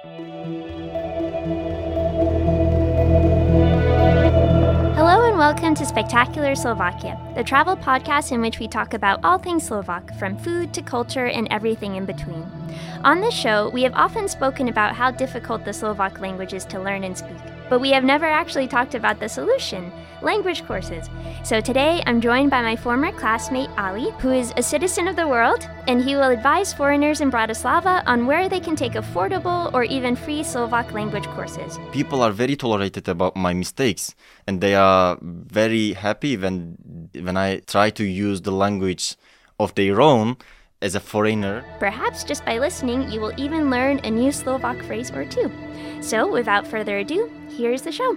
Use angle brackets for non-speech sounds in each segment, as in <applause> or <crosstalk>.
Hello and welcome to Spectacular Slovakia, the travel podcast in which we talk about all things Slovak, from food to culture and everything in between. On this show, we have often spoken about how difficult the Slovak language is to learn and speak, but we have never actually talked about the solution language courses. So today I'm joined by my former classmate Ali, who is a citizen of the world, and he will advise foreigners in Bratislava on where they can take affordable or even free Slovak language courses. People are very tolerated about my mistakes and they are very happy when when I try to use the language of their own as a foreigner. Perhaps just by listening, you will even learn a new Slovak phrase or two. So, without further ado, here's the show.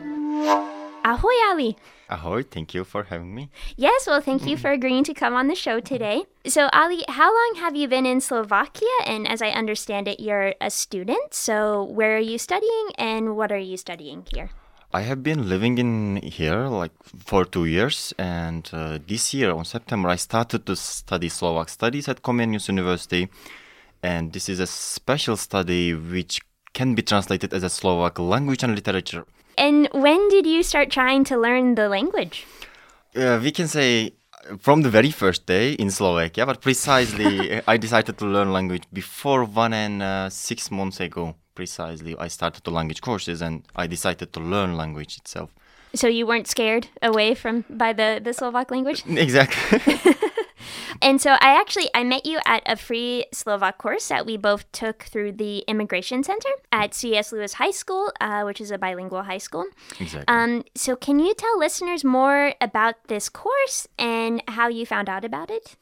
Ahoy, Ali! Ahoy, thank you for having me. Yes, well, thank you for agreeing to come on the show today. So, Ali, how long have you been in Slovakia? And as I understand it, you're a student. So, where are you studying and what are you studying here? I have been living in here like for two years, and uh, this year on September I started to study Slovak studies at Comenius University, and this is a special study which can be translated as a Slovak language and literature. And when did you start trying to learn the language? Uh, we can say from the very first day in Slovakia, but precisely <laughs> I decided to learn language before one and uh, six months ago. Precisely, I started the language courses and I decided to learn language itself. So you weren't scared away from by the the Slovak language? <laughs> Exactly. <laughs> And so I actually I met you at a free Slovak course that we both took through the Immigration Center at C.S. Lewis High School, uh, which is a bilingual high school. exactly. Um, so can you tell listeners more about this course and how you found out about it?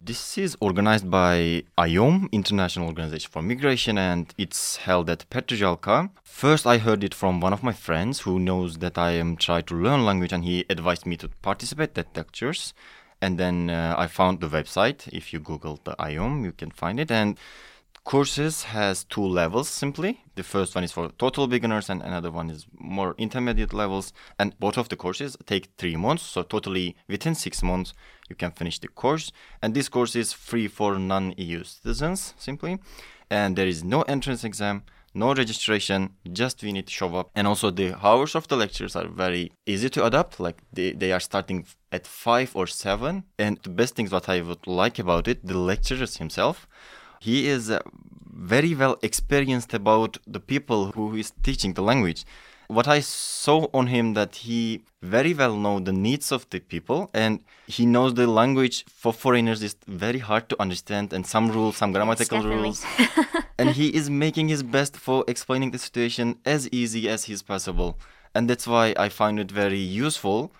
This is organized by IOM, International Organization for Migration, and it's held at Petržalka. First, I heard it from one of my friends who knows that I am trying to learn language, and he advised me to participate at lectures. And then uh, I found the website. If you Google the IOM, you can find it. And courses has two levels simply. The first one is for total beginners, and another one is more intermediate levels. And both of the courses take three months, so totally within six months you can finish the course. And this course is free for non-EU citizens simply, and there is no entrance exam. No registration, just we need to show up. And also the hours of the lectures are very easy to adapt. Like they, they are starting at five or seven. And the best things what I would like about it, the lecturers himself, he is uh, very well experienced about the people who is teaching the language. What i saw on him that he very well know the needs of the people and he knows the language for foreigners is very hard to understand and some rules some grammatical rules. <laughs> And he is making his best for explaining the situation as easy as is possible. And that's why i find it very useful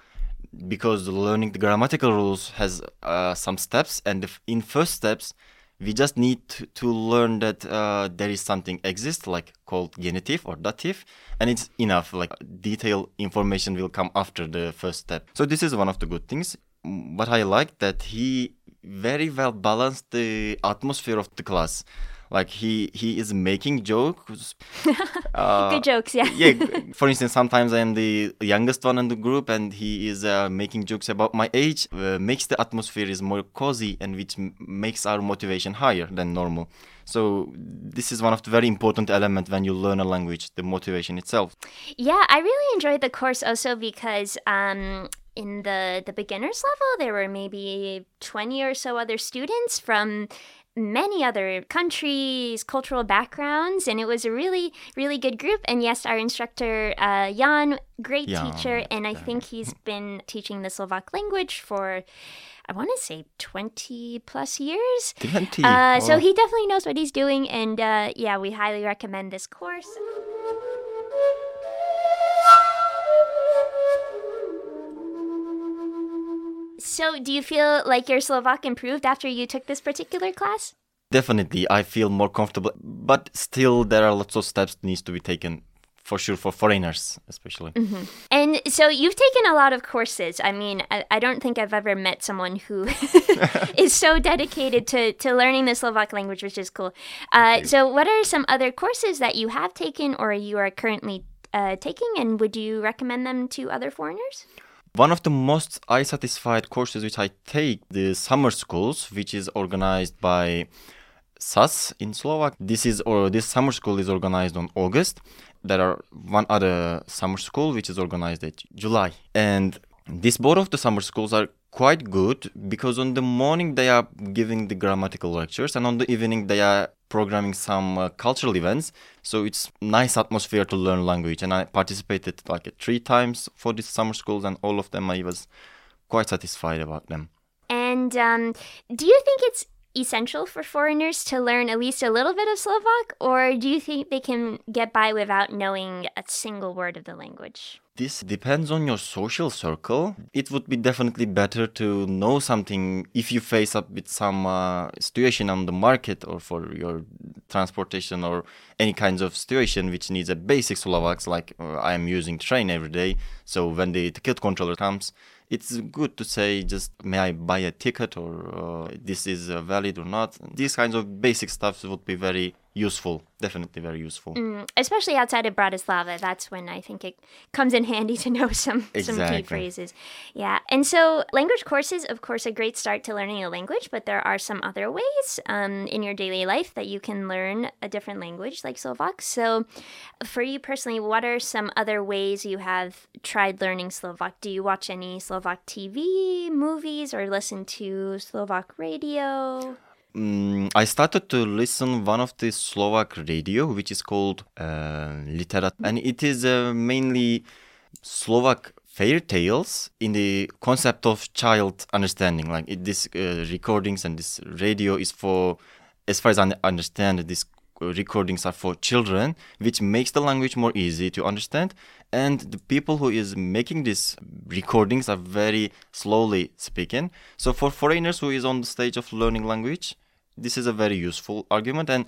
because learning the grammatical rules has uh, some steps and in first steps we just need to, to learn that uh, there is something exists like called genitive or dative and it's enough like detailed information will come after the first step. So this is one of the good things. What i like that he very well balanced the atmosphere of the class like he he is making jokes. <laughs> Uh, Good jokes, yeah. yeah <laughs> for instance sometimes i am the youngest one in the group and he is uh, making jokes about my age uh, makes the atmosphere is more cozy and which m- makes our motivation higher than normal. So this is one of the very important element when you learn a language the motivation itself. Yeah, I really enjoyed the course also because um, in the the beginners level there were maybe 20 or so other students from many other countries, cultural backgrounds, and it was a really, really good group. And yes, our instructor, uh, Jan, great Jan, teacher, and I think he's <laughs> been teaching the Slovak language for, I want to say, 20 plus years. 20 Uh, So oh. he definitely knows what he's doing, and uh, yeah, we highly recommend this course. So, do you feel like your Slovak improved after you took this particular class? definitely i feel more comfortable but still there are lots of steps needs to be taken for sure for foreigners especially And so you've taken a lot of courses. I mean, I, I don't think I've ever met someone who <laughs> <laughs> is so dedicated to, to learning the Slovak language, which is cool. Uh, so, what are some other courses that you have taken or you are currently uh, taking, and would you recommend them to other foreigners? One of the most eye satisfied courses which I take the summer schools, which is organized by SAS in Slovak. This is or this summer school is organized on August. There are one other summer school which is organized at July. And this both of the summer schools are quite good because on the morning they are giving the grammatical lectures and on the evening they are programming some uh, cultural events so it's nice atmosphere to learn language and i participated like three times for these summer schools and all of them i was quite satisfied about them and um, do you think it's essential for foreigners to learn at least a little bit of Slovak, or do you think they can get by without knowing a single word of the language? This depends on your social circle. It would be definitely better to know something if you face up with some uh, situation on the market or for your transportation or any kinds of situation which needs a basic Slovaks, like uh, I am using train every day. So when the ticket controller comes, it's good to say just may I buy a ticket or uh, this is uh, valid or not. These kinds of basic stuff would be very useful definitely very useful. Mm, especially outside of bratislava that's when i think it comes in <laughs> handy to know some exactly. some key phrases. Yeah and so language courses of course a great start to learning a language but there are some other ways um, in your daily life that you can learn a different language like slovak. So for you personally what are some other ways you have tried learning slovak? Do you watch any slovak tv movies or listen to slovak radio Mm, I started to listen one of the Slovak radio, which is called uh, Literat, and it is uh, mainly Slovak fairy tales in the concept of child understanding. Like it, this uh, recordings and this radio is for, as far as I understand, these recordings are for children, which makes the language more easy to understand. And the people who is making these recordings are very slowly speaking. So for foreigners who is on the stage of learning language, this is a very useful argument and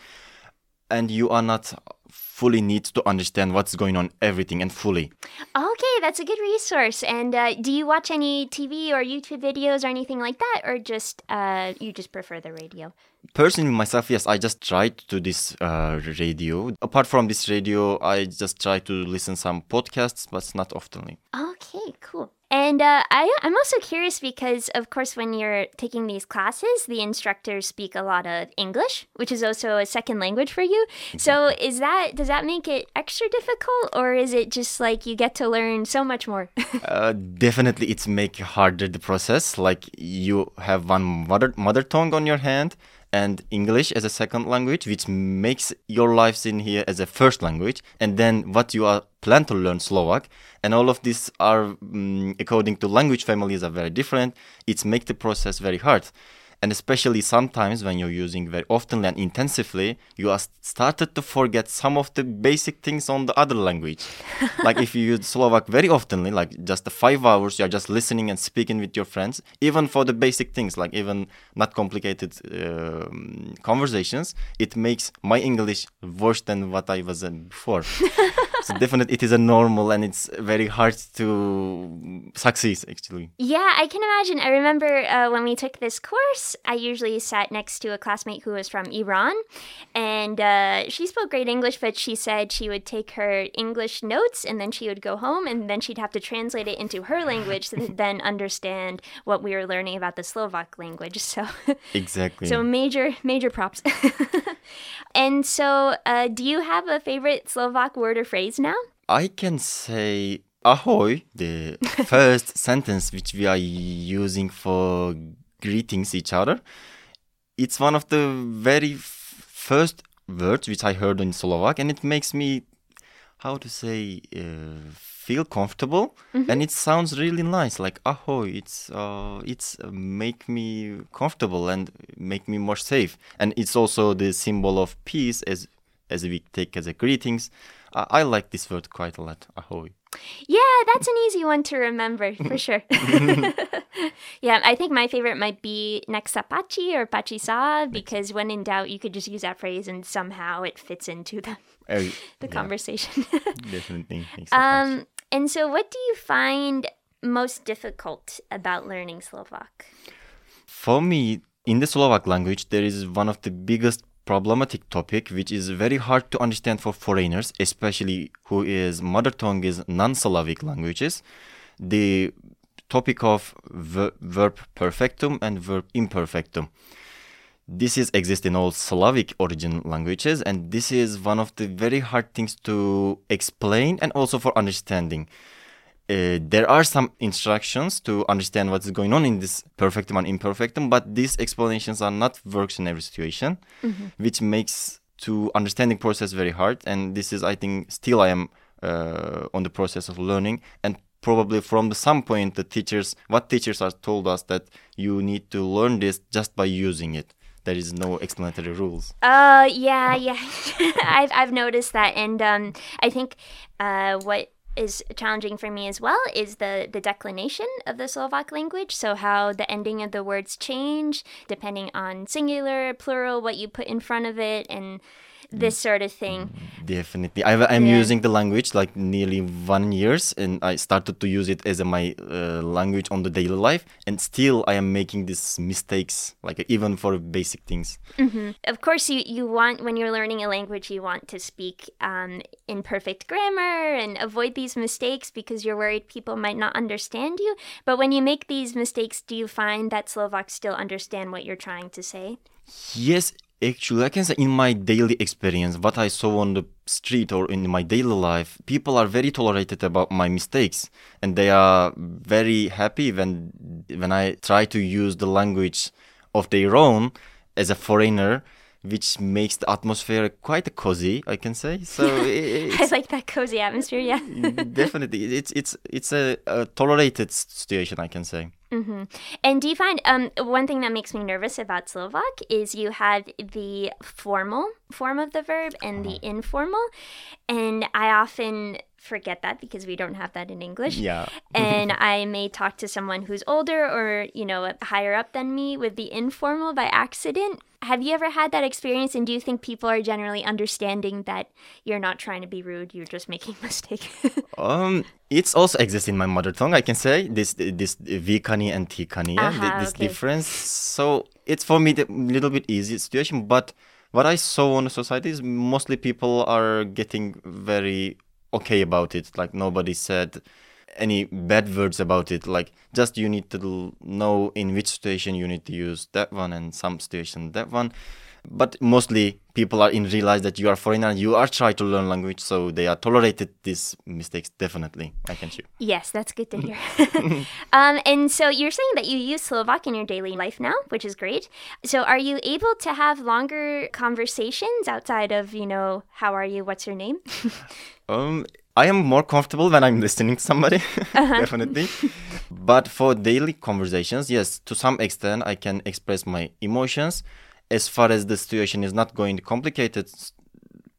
and you are not fully need to understand what's going on everything and fully. Okay that's a good resource. And uh, do you watch any tv or youtube videos or anything like that? Or just uh, you just prefer the radio? Personally myself yes i just tried to this uh, radio. Apart from this radio i just try to listen some podcasts but not oftenly. Okay cool and uh, I, I'm also curious because, of course, when you're taking these classes, the instructors speak a lot of English, which is also a second language for you. So, is that does that make it extra difficult, or is it just like you get to learn so much more? <laughs> uh, definitely, it's make harder the process. Like you have one mother mother tongue on your hand, and English as a second language, which makes your lives in here as a first language, and then what you are plan to learn Slovak, and all of these are, um, according to language families, are very different. It's make the process very hard and especially sometimes when you're using very often and intensively you are started to forget some of the basic things on the other language. <laughs> Like if you use slovak very oftenly like just the five hours you're just listening and speaking with your friends even for the basic things like even not complicated uh, conversations it makes my english worse than what i was in before. <laughs> So definitely it is a normal and it's very hard to succeed actually. Yeah i can imagine. I remember uh, when we took this course i usually sat next to a classmate who was from iran and uh, she spoke great english but she said she would take her english notes and then she would go home and then she'd have to translate it into her language to <laughs> then understand what we were learning about the slovak language <laughs> so. Exactly. So major major props. <laughs> And so uh, do you have a favorite slovak word or phrase now? I can say ahoy, the first sentence which we are using for greetings each other. It's one of the very first words which I heard in Slovak, and it makes me, how to say, uh, feel comfortable, mm-hmm. and it sounds really nice. Like ahoy, it's uh, it's uh, make me comfortable and make me more safe, and it's also the symbol of peace as as we take as a greetings. Uh, I like this word quite a lot. Ahoy. Yeah, that's an easy one to remember for <laughs> sure. <laughs> yeah, I think my favorite might be Nech sa páči or Páči sa because when in doubt, you could just use that phrase and somehow it fits into the, oh, <laughs> the yeah. conversation. Definitely. Um, and so, what do you find most difficult about learning Slovak? For me, in the Slovak language, there is one of the biggest problematic topic which is very hard to understand for foreigners especially who is mother tongue is non-slavic languages the topic of ver- verb perfectum and verb imperfectum this is exist in all Slavic origin languages, and this is one of the very hard things to explain and also for understanding. Uh, there are some instructions to understand what's going on in this perfectum and imperfectum, but these explanations are not works in every situation, which makes to understanding process very hard. And this is, I think, still I am uh, on the process of learning. And probably from the some point the teachers what teachers are told us that you need to learn this just by using it. There is no explanatory rules. Uh, yeah, yeah. <laughs> I've I've noticed that, and um, I think uh, what is challenging for me as well is the the declination of the Slovak language. So how the ending of the words change depending on singular, plural, what you put in front of it, and this sort of thing. definitely I, i'm Yeah. using the language like nearly one years and i started to use it as a, my uh, language on the daily life and still i am making these mistakes like even for basic things Of course, you, you want, when you're learning a language, you want to speak um, in perfect grammar and avoid these mistakes because you're worried people might not understand you. But when you make these mistakes, do you find that Slovaks still understand what you're trying to say? Yes, actually, I can say in my daily experience, what I saw on the street or in my daily life, people are very tolerated about my mistakes, and they are very happy when when I try to use the language of their own as a foreigner, which makes the atmosphere quite cozy, I can say. So <laughs> i- like that cozy atmosphere, yeah. <laughs> definitely it's it's it's a, a tolerated situation, I can say. And do you find um, one thing that makes me nervous about Slovak is you have the formal form of the verb and the informal, and I often forget that because we don't have that in English. Yeah. and I may talk to someone who's older or you know higher up than me with the informal by accident. Have you ever had that experience? And do you think people are generally understanding that you're not trying to be rude, you're just making <laughs> a mistake? Um, it's also exists in my mother tongue. I can say this this vikani and tikani, yeah, Aha, this okay. difference. So it's for me a little bit easy situation. But what I saw on society is mostly people are getting very okay about it. Like nobody said any bad words about it. Like just you need to know in which situation you need to use that one and some situation that one. But mostly people are in realize that you are foreigner you are trying to learn language, so they are tolerated these mistakes definitely. I can see. Yes, that's good to hear. <laughs> um, and so you're saying that you use Slovak in your daily life now, which is great. So are you able to have longer conversations outside of, you know, how are you, what's your name? <laughs> Um, I am more comfortable when I'm listening to somebody, <laughs> definitely. But for daily conversations, yes, to some extent, I can express my emotions. As far as the situation is not going to complicated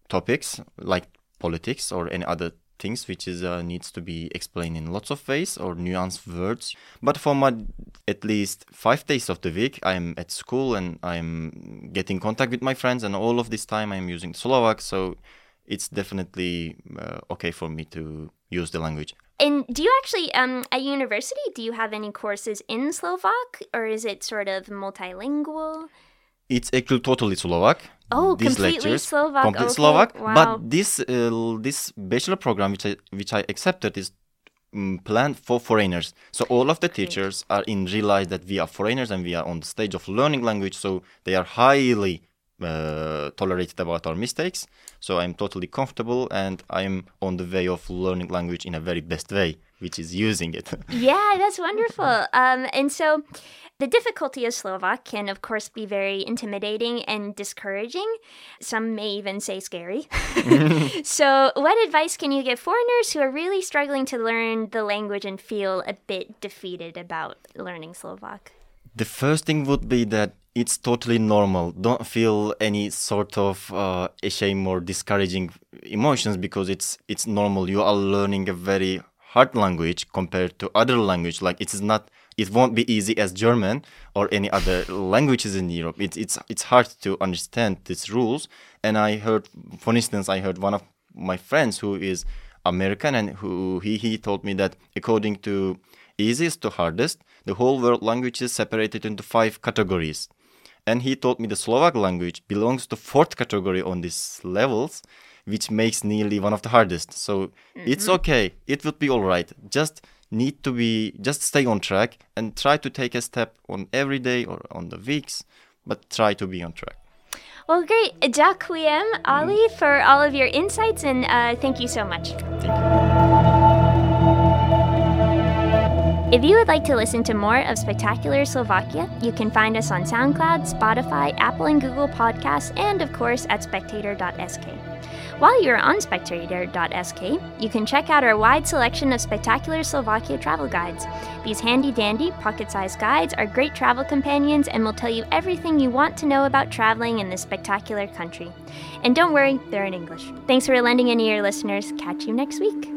topics like politics or any other things which is uh, needs to be explained in lots of ways or nuanced words. But for my at least five days of the week, I'm at school and I'm getting contact with my friends, and all of this time I'm using Slovak. So it's definitely uh, okay for me to use the language. And do you actually, um, at university, do you have any courses in Slovak or is it sort of multilingual? It's actually totally Slovak. Oh, these completely lectures, Slovak, Complete okay, Slovak. wow. But this uh, this bachelor program which I which I accepted is mm, planned for foreigners. So all of the teachers are in realize that we are foreigners and we are on the stage of learning language. So they are highly uh, tolerated about our mistakes. So I'm totally comfortable and I'm on the way of learning language in a very best way, which is using it. <laughs> Yeah, that's wonderful. Um, and so the difficulty of Slovak can, of course, be very intimidating and discouraging. Some may even say scary. <laughs> so, what advice can you give foreigners who are really struggling to learn the language and feel a bit defeated about learning Slovak? The first thing would be that it's totally normal. Don't feel any sort of uh, shame or discouraging emotions because it's it's normal. You are learning a very hard language compared to other language. Like it is not. It won't be easy as German or any other languages in Europe. It's it's it's hard to understand these rules. And I heard, for instance, I heard one of my friends who is American and who he he told me that according to easiest to hardest, the whole world language is separated into five categories. And he told me the Slovak language belongs to fourth category on these levels, which makes nearly one of the hardest. So it's okay. It would be all right. Just need to be just stay on track and try to take a step on every day or on the weeks but try to be on track. Well, great. Ďakujem, Ali, for all of your insights, and uh, thank you so much. Thank you. If you would like to listen to more of Spectacular Slovakia, you can find us on SoundCloud, Spotify, Apple and Google Podcasts, and of course at spectator.sk. While you're on spectator.sk, you can check out our wide selection of Spectacular Slovakia travel guides. These handy dandy, pocket sized guides are great travel companions and will tell you everything you want to know about traveling in this spectacular country. And don't worry, they're in English. Thanks for lending an ear, listeners. Catch you next week.